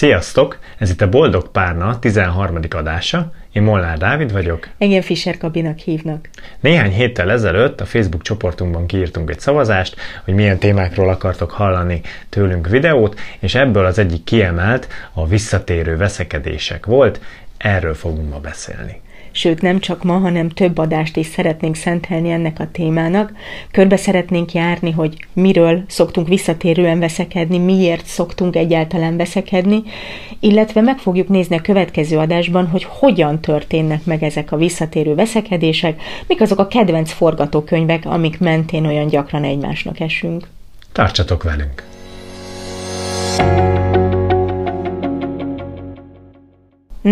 Sziasztok! Ez itt a Boldog Párna 13. adása. Én Molnár Dávid vagyok. Engem Fischer Kabinak hívnak. Néhány héttel ezelőtt a Facebook csoportunkban kiírtunk egy szavazást, hogy milyen témákról akartok hallani tőlünk videót, és ebből az egyik kiemelt a visszatérő veszekedések volt. Erről fogunk ma beszélni sőt nem csak ma, hanem több adást is szeretnénk szentelni ennek a témának. Körbe szeretnénk járni, hogy miről szoktunk visszatérően veszekedni, miért szoktunk egyáltalán veszekedni, illetve meg fogjuk nézni a következő adásban, hogy hogyan történnek meg ezek a visszatérő veszekedések, mik azok a kedvenc forgatókönyvek, amik mentén olyan gyakran egymásnak esünk. Tartsatok velünk!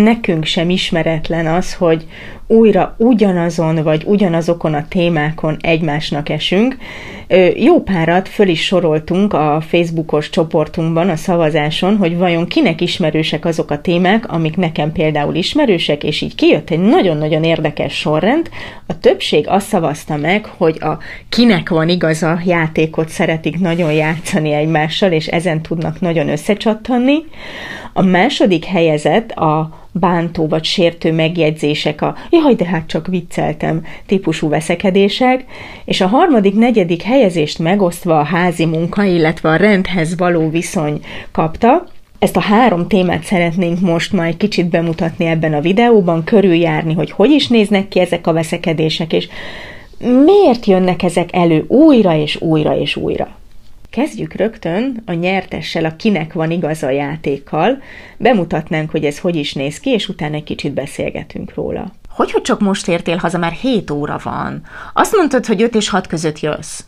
Nekünk sem ismeretlen az, hogy újra ugyanazon vagy ugyanazokon a témákon egymásnak esünk. Jó párat föl is soroltunk a Facebookos csoportunkban a szavazáson, hogy vajon kinek ismerősek azok a témák, amik nekem például ismerősek, és így kijött egy nagyon-nagyon érdekes sorrend. A többség azt szavazta meg, hogy a kinek van igaza játékot szeretik nagyon játszani egymással, és ezen tudnak nagyon összecsattanni. A második helyezett a bántó vagy sértő megjegyzések, a jaj, de hát csak vicceltem típusú veszekedések, és a harmadik, negyedik helyezést megosztva a házi munka, illetve a rendhez való viszony kapta, ezt a három témát szeretnénk most majd kicsit bemutatni ebben a videóban, körüljárni, hogy hogy is néznek ki ezek a veszekedések, és miért jönnek ezek elő újra és újra és újra. Kezdjük rögtön a nyertessel, a kinek van igaza játékkal. Bemutatnánk, hogy ez hogy is néz ki, és utána egy kicsit beszélgetünk róla. Hogy, hogy csak most értél haza, már 7 óra van? Azt mondtad, hogy 5 és 6 között jössz.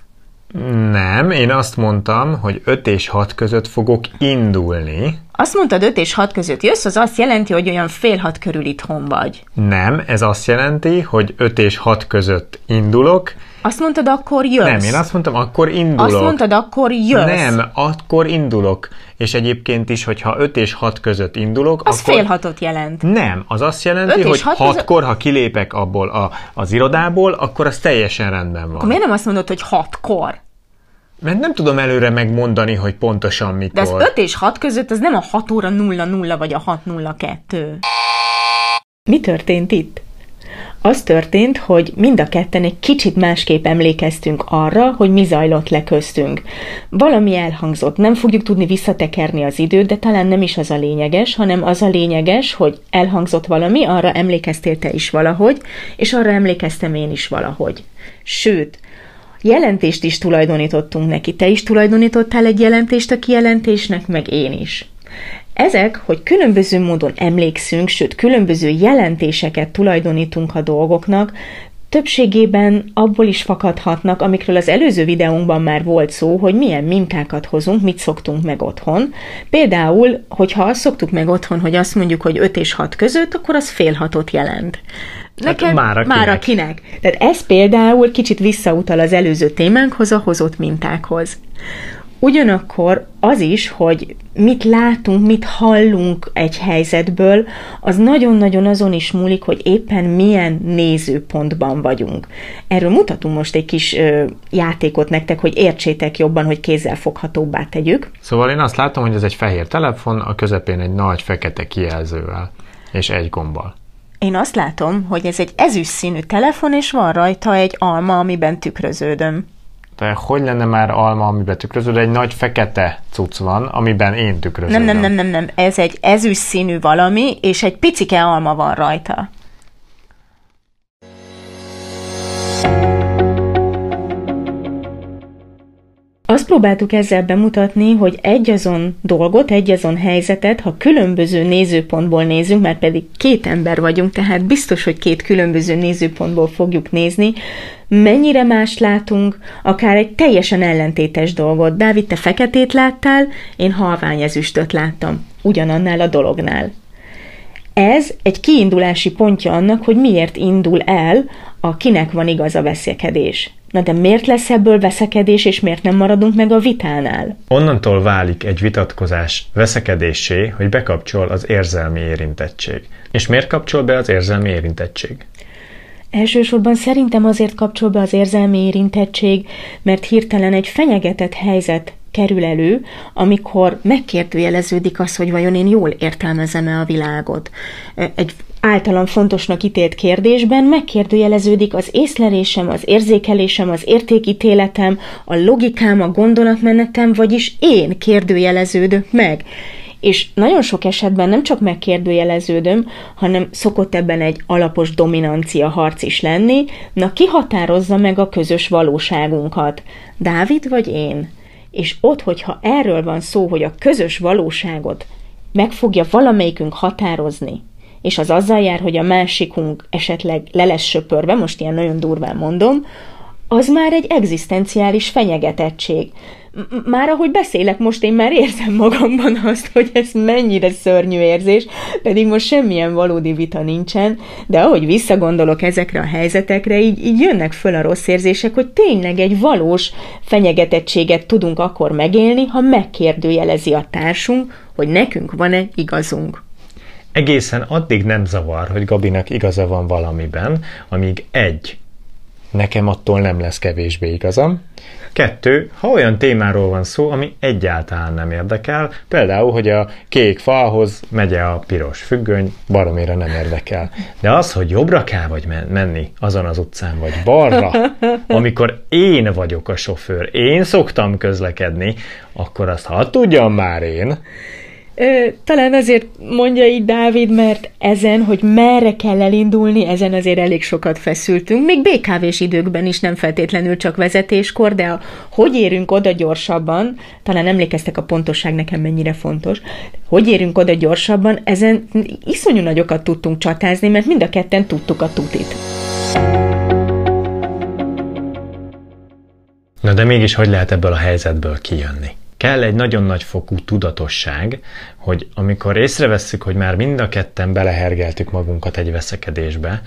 Nem, én azt mondtam, hogy 5 és 6 között fogok indulni. Azt mondtad 5 és 6 között jössz, az azt jelenti, hogy olyan fél hat körül itthon vagy. Nem, ez azt jelenti, hogy 5 és 6 között indulok, azt mondtad, akkor jössz. Nem, én azt mondtam, akkor indulok. Azt mondtad, akkor jössz. Nem, akkor indulok. És egyébként is, hogyha 5 és 6 között indulok, az akkor... fél hatot jelent. Nem, az azt jelenti, hogy 6 között... kor, ha kilépek abból a, az irodából, akkor az teljesen rendben van. Akkor miért nem azt mondod, hogy 6 kor? Mert nem tudom előre megmondani, hogy pontosan mikor. De az 5 és 6 között az nem a 6 óra 00 vagy a 602. Mi történt itt? Az történt, hogy mind a ketten egy kicsit másképp emlékeztünk arra, hogy mi zajlott le köztünk. Valami elhangzott, nem fogjuk tudni visszatekerni az időt, de talán nem is az a lényeges, hanem az a lényeges, hogy elhangzott valami, arra emlékeztél te is valahogy, és arra emlékeztem én is valahogy. Sőt, jelentést is tulajdonítottunk neki. Te is tulajdonítottál egy jelentést a kijelentésnek, meg én is. Ezek, hogy különböző módon emlékszünk, sőt különböző jelentéseket tulajdonítunk a dolgoknak, többségében abból is fakadhatnak, amikről az előző videónkban már volt szó, hogy milyen mintákat hozunk, mit szoktunk meg otthon. Például, hogyha azt szoktuk meg otthon, hogy azt mondjuk, hogy 5 és 6 között, akkor az fél hatot jelent. Nekem hát már, akinek. már akinek. Tehát ez például kicsit visszautal az előző témánkhoz, a hozott mintákhoz. Ugyanakkor az is, hogy mit látunk, mit hallunk egy helyzetből, az nagyon-nagyon azon is múlik, hogy éppen milyen nézőpontban vagyunk. Erről mutatunk most egy kis ö, játékot nektek, hogy értsétek jobban, hogy kézzel foghatóbbá tegyük. Szóval én azt látom, hogy ez egy fehér telefon, a közepén egy nagy fekete kijelzővel, és egy gombbal. Én azt látom, hogy ez egy ezüst színű telefon, és van rajta egy alma, amiben tükröződöm. De hogy lenne már alma, amiben tükröződ? Egy nagy fekete cucc van, amiben én tükröződöm. Nem, nem, nem, nem, nem. Ez egy ezüst színű valami, és egy picike alma van rajta. Azt próbáltuk ezzel bemutatni, hogy egyazon dolgot, egyazon helyzetet, ha különböző nézőpontból nézünk, mert pedig két ember vagyunk, tehát biztos, hogy két különböző nézőpontból fogjuk nézni, mennyire más látunk, akár egy teljesen ellentétes dolgot. Dávid, te feketét láttál, én halvány ezüstöt láttam, ugyanannál a dolognál. Ez egy kiindulási pontja annak, hogy miért indul el a kinek van igaz a veszekedés. Na de miért lesz ebből veszekedés, és miért nem maradunk meg a vitánál? Onnantól válik egy vitatkozás veszekedésé, hogy bekapcsol az érzelmi érintettség. És miért kapcsol be az érzelmi érintettség? Elsősorban szerintem azért kapcsol be az érzelmi érintettség, mert hirtelen egy fenyegetett helyzet kerül elő, amikor megkérdőjeleződik az, hogy vajon én jól értelmezem-e a világot. Egy általam fontosnak ítélt kérdésben megkérdőjeleződik az észlelésem, az érzékelésem, az értékítéletem, a logikám, a gondolatmenetem, vagyis én kérdőjeleződök meg. És nagyon sok esetben nem csak megkérdőjeleződöm, hanem szokott ebben egy alapos dominancia harc is lenni, na ki határozza meg a közös valóságunkat? Dávid vagy én? És ott, hogyha erről van szó, hogy a közös valóságot meg fogja valamelyikünk határozni, és az azzal jár, hogy a másikunk esetleg le lesz söpörve, most ilyen nagyon durván mondom, az már egy egzisztenciális fenyegetettség. Már ahogy beszélek, most én már érzem magamban azt, hogy ez mennyire szörnyű érzés, pedig most semmilyen valódi vita nincsen, de ahogy visszagondolok ezekre a helyzetekre, így, így jönnek föl a rossz érzések, hogy tényleg egy valós fenyegetettséget tudunk akkor megélni, ha megkérdőjelezi a társunk, hogy nekünk van-e igazunk. Egészen addig nem zavar, hogy Gabinak igaza van valamiben, amíg egy, nekem attól nem lesz kevésbé igazam, Kettő, ha olyan témáról van szó, ami egyáltalán nem érdekel, például, hogy a kék falhoz megy a piros függöny, baromira nem érdekel. De az, hogy jobbra kell vagy menni azon az utcán, vagy balra, amikor én vagyok a sofőr, én szoktam közlekedni, akkor azt ha tudjam már én, talán azért mondja így Dávid, mert ezen, hogy merre kell elindulni, ezen azért elég sokat feszültünk. Még BKV-s időkben is nem feltétlenül csak vezetéskor, de a, hogy érünk oda gyorsabban, talán emlékeztek a pontosság nekem mennyire fontos, hogy érünk oda gyorsabban, ezen iszonyú nagyokat tudtunk csatázni, mert mind a ketten tudtuk a tutit. Na de mégis hogy lehet ebből a helyzetből kijönni? Kell egy nagyon nagy fokú tudatosság, hogy amikor észrevesszük, hogy már mind a ketten belehergeltük magunkat egy veszekedésbe,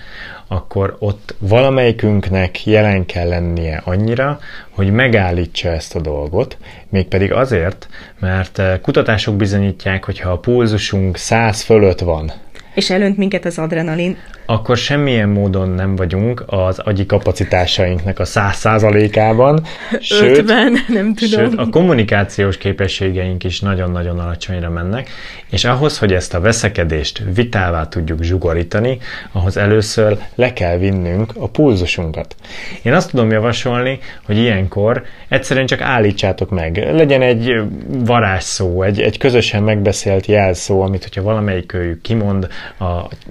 akkor ott valamelyikünknek jelen kell lennie annyira, hogy megállítsa ezt a dolgot, mégpedig azért, mert kutatások bizonyítják, hogy ha a pulzusunk 100 fölött van, és elönt minket az adrenalin. Akkor semmilyen módon nem vagyunk az agyi kapacitásainknak a száz százalékában. Sőt, 50, nem tudom. Sőt, a kommunikációs képességeink is nagyon-nagyon alacsonyra mennek, és ahhoz, hogy ezt a veszekedést vitává tudjuk zsugorítani, ahhoz először le kell vinnünk a pulzusunkat. Én azt tudom javasolni, hogy ilyenkor egyszerűen csak állítsátok meg. Legyen egy varázsszó, egy, egy közösen megbeszélt jelszó, amit hogyha valamelyik őjük kimond a,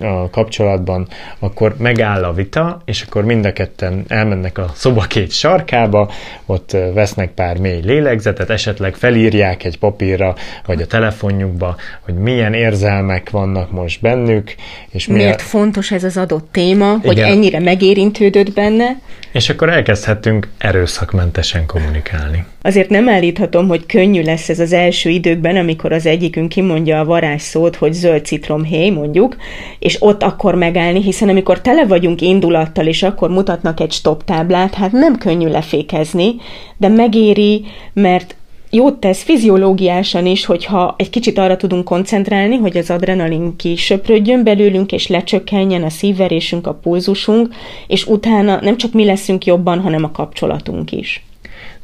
a kapcsolatban, akkor megáll a vita, és akkor mind a ketten elmennek a szoba két sarkába, ott vesznek pár mély lélegzetet, esetleg felírják egy papírra, vagy a telefonjukba, hogy milyen érzelmek vannak most bennük, és miért milyen... fontos ez az adott téma, Igen. hogy ennyire megérintődött benne. És akkor elkezdhetünk erőszakmentesen kommunikálni. Azért nem állíthatom, hogy könnyű lesz ez az első időkben, amikor az egyikünk kimondja a varázsszót, hogy zöld citromhéj, mondjuk, és ott akkor megállni, hiszen amikor tele vagyunk indulattal, és akkor mutatnak egy stop táblát, hát nem könnyű lefékezni, de megéri, mert jót tesz fiziológiásan is, hogyha egy kicsit arra tudunk koncentrálni, hogy az adrenalin kisöprödjön belőlünk, és lecsökkenjen a szívverésünk, a pulzusunk, és utána nem csak mi leszünk jobban, hanem a kapcsolatunk is.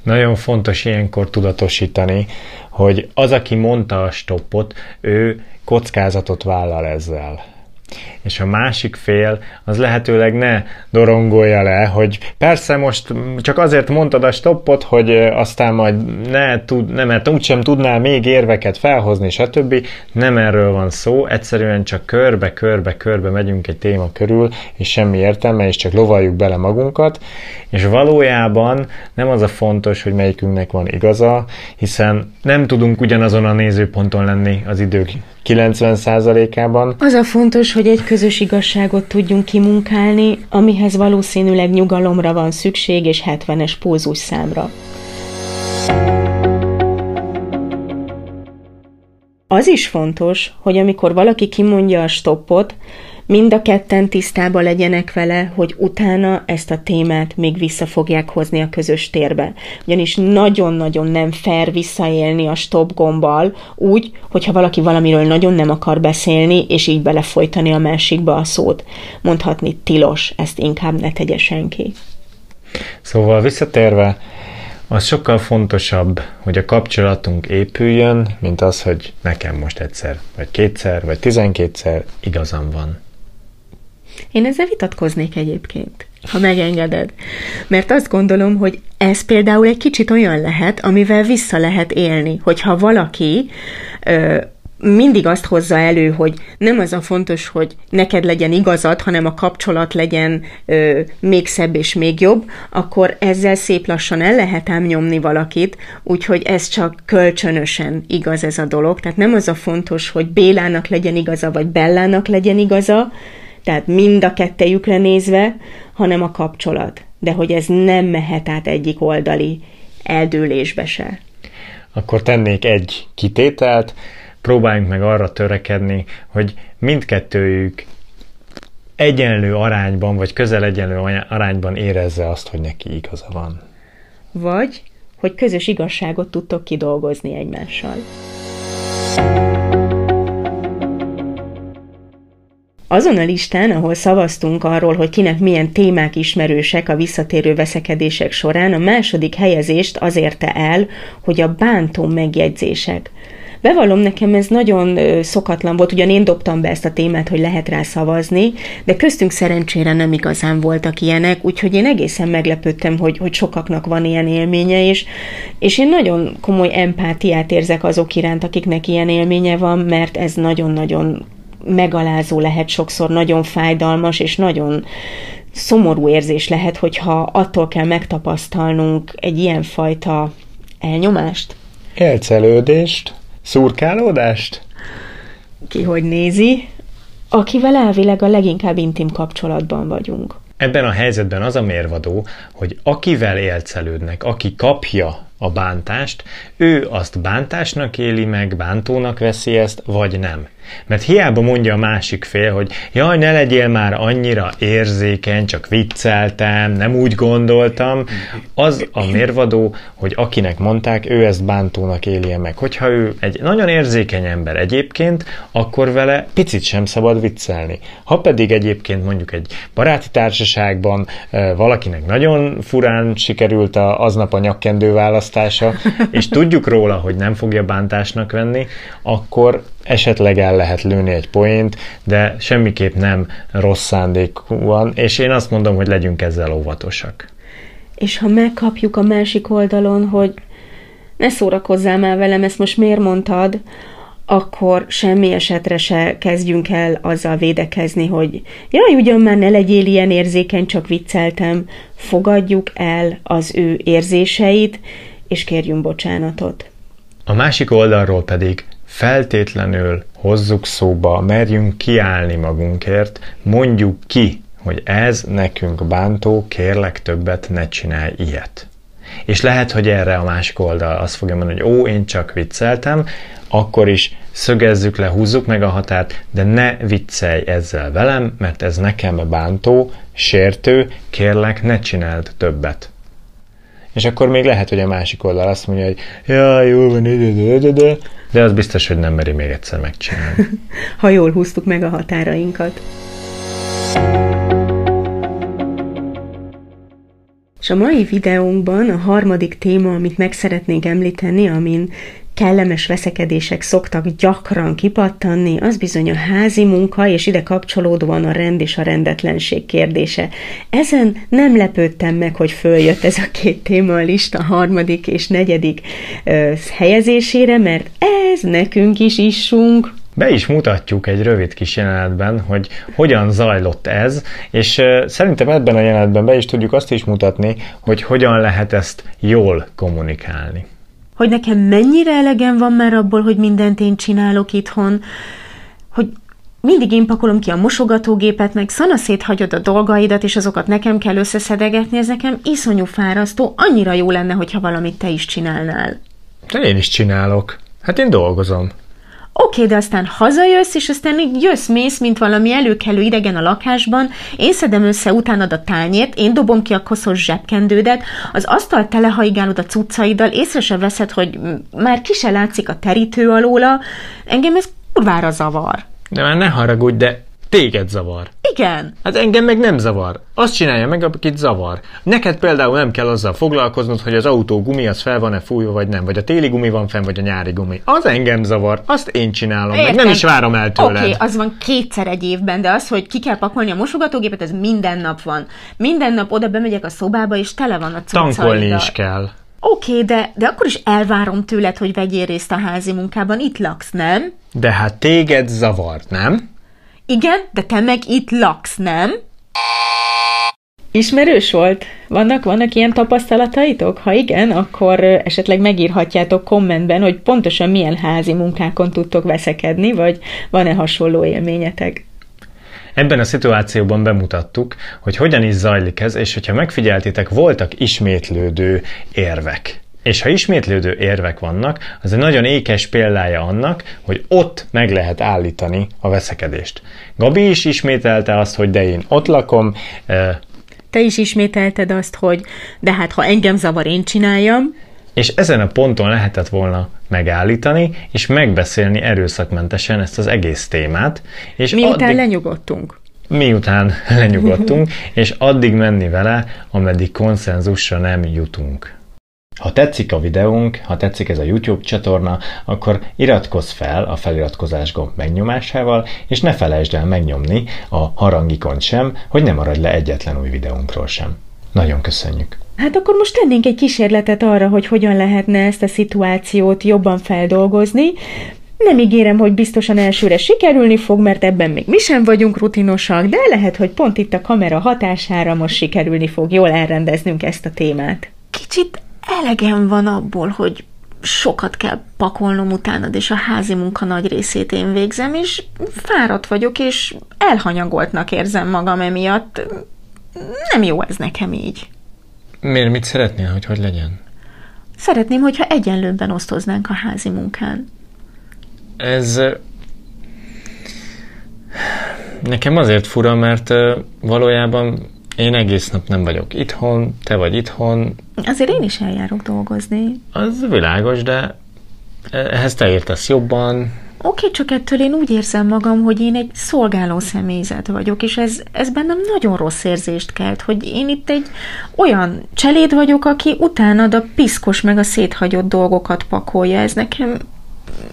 Nagyon fontos ilyenkor tudatosítani, hogy az, aki mondta a stoppot, ő kockázatot vállal ezzel és a másik fél az lehetőleg ne dorongolja le, hogy persze most csak azért mondtad a stoppot, hogy aztán majd ne tud, nem, mert úgysem tudnál még érveket felhozni, stb. Nem erről van szó, egyszerűen csak körbe, körbe, körbe megyünk egy téma körül, és semmi értelme, és csak lovaljuk bele magunkat, és valójában nem az a fontos, hogy melyikünknek van igaza, hiszen nem tudunk ugyanazon a nézőponton lenni az idők 90%-ában. Az a fontos, hogy egy közös igazságot tudjunk kimunkálni, amihez valószínűleg nyugalomra van szükség és 70-es pózus számra. Az is fontos, hogy amikor valaki kimondja a stoppot, mind a ketten tisztában legyenek vele, hogy utána ezt a témát még vissza fogják hozni a közös térbe. Ugyanis nagyon-nagyon nem fair visszaélni a stop gombbal úgy, hogyha valaki valamiről nagyon nem akar beszélni, és így belefolytani a másikba a szót. Mondhatni tilos, ezt inkább ne tegye senki. Szóval visszatérve, Az sokkal fontosabb, hogy a kapcsolatunk épüljön, mint az, hogy nekem most egyszer, vagy kétszer, vagy tizenkétszer igazam van. Én ezzel vitatkoznék egyébként, ha megengeded. Mert azt gondolom, hogy ez például egy kicsit olyan lehet, amivel vissza lehet élni, hogyha valaki ö, mindig azt hozza elő, hogy nem az a fontos, hogy neked legyen igazad, hanem a kapcsolat legyen ö, még szebb és még jobb, akkor ezzel szép lassan el lehet ám nyomni valakit, úgyhogy ez csak kölcsönösen igaz ez a dolog. Tehát nem az a fontos, hogy Bélának legyen igaza, vagy Bellának legyen igaza, tehát mind a kettejükre nézve, hanem a kapcsolat. De hogy ez nem mehet át egyik oldali eldőlésbe se. Akkor tennék egy kitételt, próbáljunk meg arra törekedni, hogy mindkettőjük egyenlő arányban, vagy közel egyenlő arányban érezze azt, hogy neki igaza van. Vagy, hogy közös igazságot tudtok kidolgozni egymással. Azon a listán, ahol szavaztunk arról, hogy kinek milyen témák ismerősek a visszatérő veszekedések során, a második helyezést az érte el, hogy a bántó megjegyzések. Bevallom, nekem ez nagyon szokatlan volt, ugyan én dobtam be ezt a témát, hogy lehet rá szavazni, de köztünk szerencsére nem igazán voltak ilyenek, úgyhogy én egészen meglepődtem, hogy, hogy sokaknak van ilyen élménye, és, és én nagyon komoly empátiát érzek azok iránt, akiknek ilyen élménye van, mert ez nagyon-nagyon megalázó lehet sokszor, nagyon fájdalmas, és nagyon szomorú érzés lehet, hogyha attól kell megtapasztalnunk egy ilyen fajta elnyomást. Elcelődést, szurkálódást? Ki hogy nézi, akivel elvileg a leginkább intim kapcsolatban vagyunk. Ebben a helyzetben az a mérvadó, hogy akivel élcelődnek, aki kapja a bántást, ő azt bántásnak éli meg, bántónak veszi ezt, vagy nem. Mert hiába mondja a másik fél, hogy jaj, ne legyél már annyira érzékeny, csak vicceltem, nem úgy gondoltam, az a mérvadó, hogy akinek mondták, ő ezt bántónak élje meg. Hogyha ő egy nagyon érzékeny ember egyébként, akkor vele picit sem szabad viccelni. Ha pedig egyébként mondjuk egy baráti társaságban valakinek nagyon furán sikerült a, aznap a nyakkendő választása, és tudjuk róla, hogy nem fogja bántásnak venni, akkor esetleg el lehet lőni egy poént, de semmiképp nem rossz szándékúan, és én azt mondom, hogy legyünk ezzel óvatosak. És ha megkapjuk a másik oldalon, hogy ne szórakozzál már velem, ezt most miért mondtad, akkor semmi esetre se kezdjünk el azzal védekezni, hogy jaj, ugyan már ne legyél ilyen érzékeny, csak vicceltem. Fogadjuk el az ő érzéseit, és kérjünk bocsánatot. A másik oldalról pedig feltétlenül hozzuk szóba, merjünk kiállni magunkért, mondjuk ki, hogy ez nekünk bántó, kérlek többet ne csinálj ilyet. És lehet, hogy erre a másik oldal azt fogja mondani, hogy ó, én csak vicceltem, akkor is szögezzük le, húzzuk meg a határt, de ne viccelj ezzel velem, mert ez nekem bántó, sértő, kérlek, ne csináld többet. És akkor még lehet, hogy a másik oldal azt mondja, hogy ja, jó van, de, de, az biztos, hogy nem meri még egyszer megcsinálni. ha jól húztuk meg a határainkat. És a mai videónkban a harmadik téma, amit meg szeretnénk említeni, amin kellemes veszekedések szoktak gyakran kipattanni, az bizony a házi munka, és ide kapcsolódóan a rend és a rendetlenség kérdése. Ezen nem lepődtem meg, hogy följött ez a két téma a lista harmadik és negyedik ö, helyezésére, mert ez nekünk is issunk. Be is mutatjuk egy rövid kis jelenetben, hogy hogyan zajlott ez, és szerintem ebben a jelenetben be is tudjuk azt is mutatni, hogy hogyan lehet ezt jól kommunikálni hogy nekem mennyire elegem van már abból, hogy mindent én csinálok itthon, hogy mindig én pakolom ki a mosogatógépet, meg szanaszét hagyod a dolgaidat, és azokat nekem kell összeszedegetni, ez nekem iszonyú fárasztó, annyira jó lenne, hogyha valamit te is csinálnál. De én is csinálok. Hát én dolgozom. Oké, okay, de aztán hazajössz, és aztán így jössz, mész, mint valami előkelő idegen a lakásban, én szedem össze utánad a tányért, én dobom ki a koszos zsebkendődet, az asztal telehaigálod a cuccaiddal, észre se veszed, hogy már ki se látszik a terítő alóla, engem ez kurvára zavar. De már ne haragudj, de téged zavar. Igen. Hát engem meg nem zavar. Azt csinálja meg, akit zavar. Neked például nem kell azzal foglalkoznod, hogy az autó gumi az fel van-e fújva, vagy nem. Vagy a téli gumi van fenn, vagy a nyári gumi. Az engem zavar. Azt én csinálom, meg nem is várom el tőled. Oké, okay, az van kétszer egy évben, de az, hogy ki kell pakolni a mosogatógépet, ez minden nap van. Minden nap oda bemegyek a szobába, és tele van a cuccaiddal. Tankolni is kell. Oké, okay, de, de akkor is elvárom tőled, hogy vegyél részt a házi munkában. Itt laksz, nem? De hát téged zavar, nem? Igen, de te meg itt laksz, nem? Ismerős volt? Vannak, vannak ilyen tapasztalataitok? Ha igen, akkor esetleg megírhatjátok kommentben, hogy pontosan milyen házi munkákon tudtok veszekedni, vagy van-e hasonló élményetek. Ebben a szituációban bemutattuk, hogy hogyan is zajlik ez, és hogyha megfigyeltétek, voltak ismétlődő érvek. És ha ismétlődő érvek vannak, az egy nagyon ékes példája annak, hogy ott meg lehet állítani a veszekedést. Gabi is ismételte azt, hogy de én ott lakom, te is ismételted azt, hogy de hát ha engem zavar, én csináljam. És ezen a ponton lehetett volna megállítani, és megbeszélni erőszakmentesen ezt az egész témát. És Miután addig... lenyugodtunk. Miután lenyugodtunk, és addig menni vele, ameddig konszenzusra nem jutunk. Ha tetszik a videónk, ha tetszik ez a YouTube csatorna, akkor iratkozz fel a feliratkozás gomb megnyomásával, és ne felejtsd el megnyomni a harangikont sem, hogy ne maradj le egyetlen új videónkról sem. Nagyon köszönjük! Hát akkor most tennénk egy kísérletet arra, hogy hogyan lehetne ezt a szituációt jobban feldolgozni. Nem ígérem, hogy biztosan elsőre sikerülni fog, mert ebben még mi sem vagyunk rutinosak, de lehet, hogy pont itt a kamera hatására most sikerülni fog jól elrendeznünk ezt a témát. Kicsit elegem van abból, hogy sokat kell pakolnom utánad, és a házi munka nagy részét én végzem, és fáradt vagyok, és elhanyagoltnak érzem magam emiatt. Nem jó ez nekem így. Miért mit szeretnél, hogy hogy legyen? Szeretném, hogyha egyenlőbben osztoznánk a házi munkán. Ez nekem azért fura, mert valójában én egész nap nem vagyok itthon, te vagy itthon. Azért én is eljárok dolgozni. Az világos, de ehhez te értesz jobban. Oké, csak ettől én úgy érzem magam, hogy én egy szolgáló személyzet vagyok, és ez, ez bennem nagyon rossz érzést kelt, hogy én itt egy olyan cseléd vagyok, aki utánad a piszkos meg a széthagyott dolgokat pakolja. Ez nekem,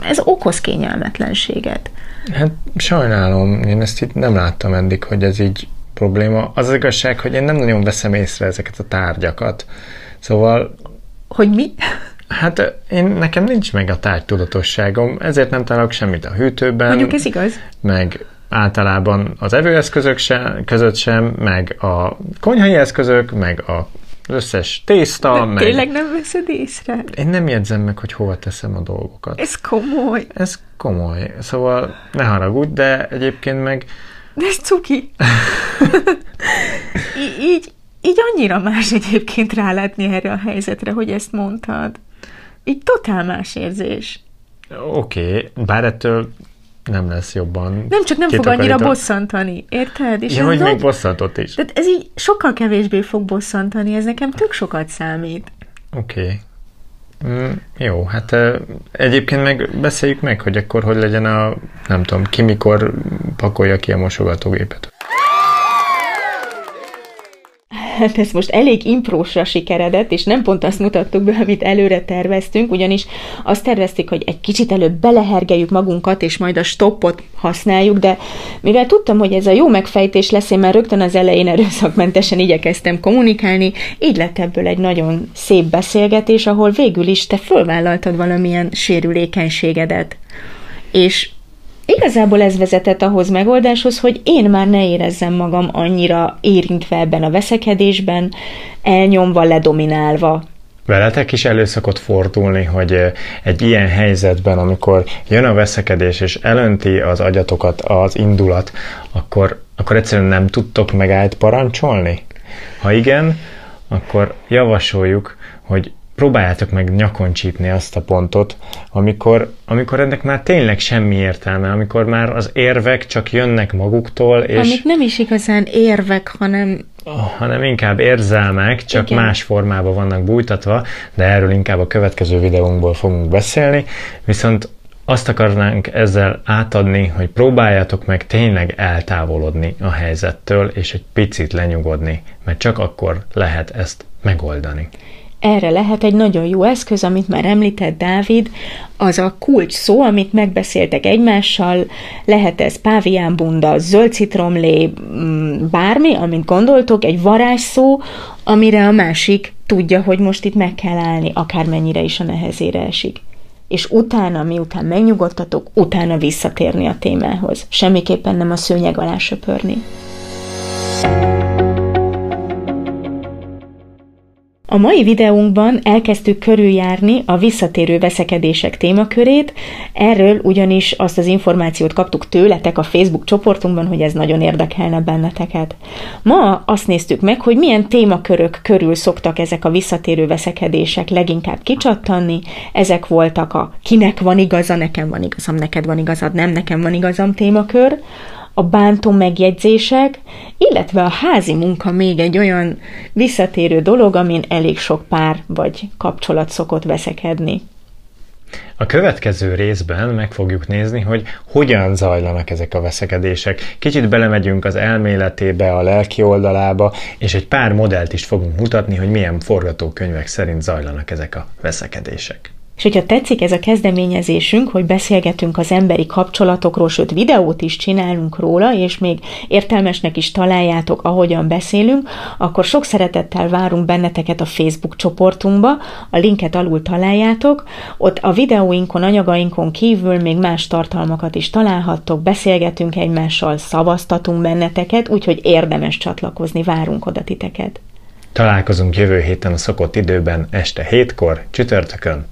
ez okoz kényelmetlenséget. Hát sajnálom, én ezt itt nem láttam eddig, hogy ez így probléma. Az, az igazság, hogy én nem nagyon veszem észre ezeket a tárgyakat. Szóval... Hogy mi? Hát én, nekem nincs meg a tárgytudatosságom, ezért nem találok semmit a hűtőben. Mondjuk ez igaz. Meg általában az evőeszközök sem, között sem, meg a konyhai eszközök, meg a összes tészta, De meg... tényleg nem veszed észre? Én nem jegyzem meg, hogy hova teszem a dolgokat. Ez komoly. Ez komoly. Szóval ne haragudj, de egyébként meg de ez cuki. Í- így, így annyira más egyébként rálátni erre a helyzetre, hogy ezt mondtad. Így totál más érzés. Oké, okay, bár ettől nem lesz jobban. Nem, csak nem fog annyira bosszantani, érted? És ja, hogy még bosszantott is. Tehát ez így sokkal kevésbé fog bosszantani, ez nekem tök sokat számít. Oké. Okay. Mm, jó, hát egyébként meg beszéljük meg, hogy akkor hogy legyen a, nem tudom, ki mikor pakolja ki a mosogatógépet. Hát ez most elég imprósra sikeredett, és nem pont azt mutattuk be, amit előre terveztünk, ugyanis azt terveztük, hogy egy kicsit előbb belehergeljük magunkat, és majd a stoppot használjuk, de mivel tudtam, hogy ez a jó megfejtés lesz, én már rögtön az elején erőszakmentesen igyekeztem kommunikálni, így lett ebből egy nagyon szép beszélgetés, ahol végül is te fölvállaltad valamilyen sérülékenységedet. És Igazából ez vezetett ahhoz megoldáshoz, hogy én már ne érezzem magam annyira érintve ebben a veszekedésben, elnyomva, ledominálva. Veletek is elő szokott fordulni, hogy egy ilyen helyzetben, amikor jön a veszekedés és elönti az agyatokat az indulat, akkor, akkor egyszerűen nem tudtok megállt parancsolni? Ha igen, akkor javasoljuk, hogy próbáljátok meg nyakon csípni azt a pontot, amikor, amikor ennek már tényleg semmi értelme, amikor már az érvek csak jönnek maguktól, és... Amik nem is igazán érvek, hanem... Hanem inkább érzelmek, csak Igen. más formában vannak bújtatva, de erről inkább a következő videónkból fogunk beszélni, viszont Azt akarnánk ezzel átadni, hogy próbáljátok meg tényleg eltávolodni a helyzettől, és egy picit lenyugodni, mert csak akkor lehet ezt megoldani. Erre lehet egy nagyon jó eszköz, amit már említett Dávid, az a kulcs szó, amit megbeszéltek egymással, lehet ez páviánbunda, zöld citromlé, mm, bármi, amit gondoltok, egy varázsszó, amire a másik tudja, hogy most itt meg kell állni, akármennyire is a nehezére esik. És utána, miután megnyugodtatok, utána visszatérni a témához. Semmiképpen nem a szőnyeg alá söpörni. A mai videónkban elkezdtük körüljárni a visszatérő veszekedések témakörét, erről ugyanis azt az információt kaptuk tőletek a Facebook csoportunkban, hogy ez nagyon érdekelne benneteket. Ma azt néztük meg, hogy milyen témakörök körül szoktak ezek a visszatérő veszekedések leginkább kicsattanni. Ezek voltak a kinek van igaza, nekem van igazam, neked van igazad, nem nekem van igazam témakör, a bántó megjegyzések, illetve a házi munka még egy olyan visszatérő dolog, amin elég sok pár vagy kapcsolat szokott veszekedni. A következő részben meg fogjuk nézni, hogy hogyan zajlanak ezek a veszekedések. Kicsit belemegyünk az elméletébe, a lelki oldalába, és egy pár modellt is fogunk mutatni, hogy milyen forgatókönyvek szerint zajlanak ezek a veszekedések. És hogyha tetszik ez a kezdeményezésünk, hogy beszélgetünk az emberi kapcsolatokról, sőt videót is csinálunk róla, és még értelmesnek is találjátok, ahogyan beszélünk, akkor sok szeretettel várunk benneteket a Facebook csoportunkba, a linket alul találjátok, ott a videóinkon, anyagainkon kívül még más tartalmakat is találhattok, beszélgetünk egymással, szavaztatunk benneteket, úgyhogy érdemes csatlakozni, várunk oda titeket. Találkozunk jövő héten a szokott időben, este hétkor, csütörtökön.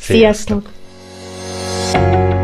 Sziasztok! Sziasztok.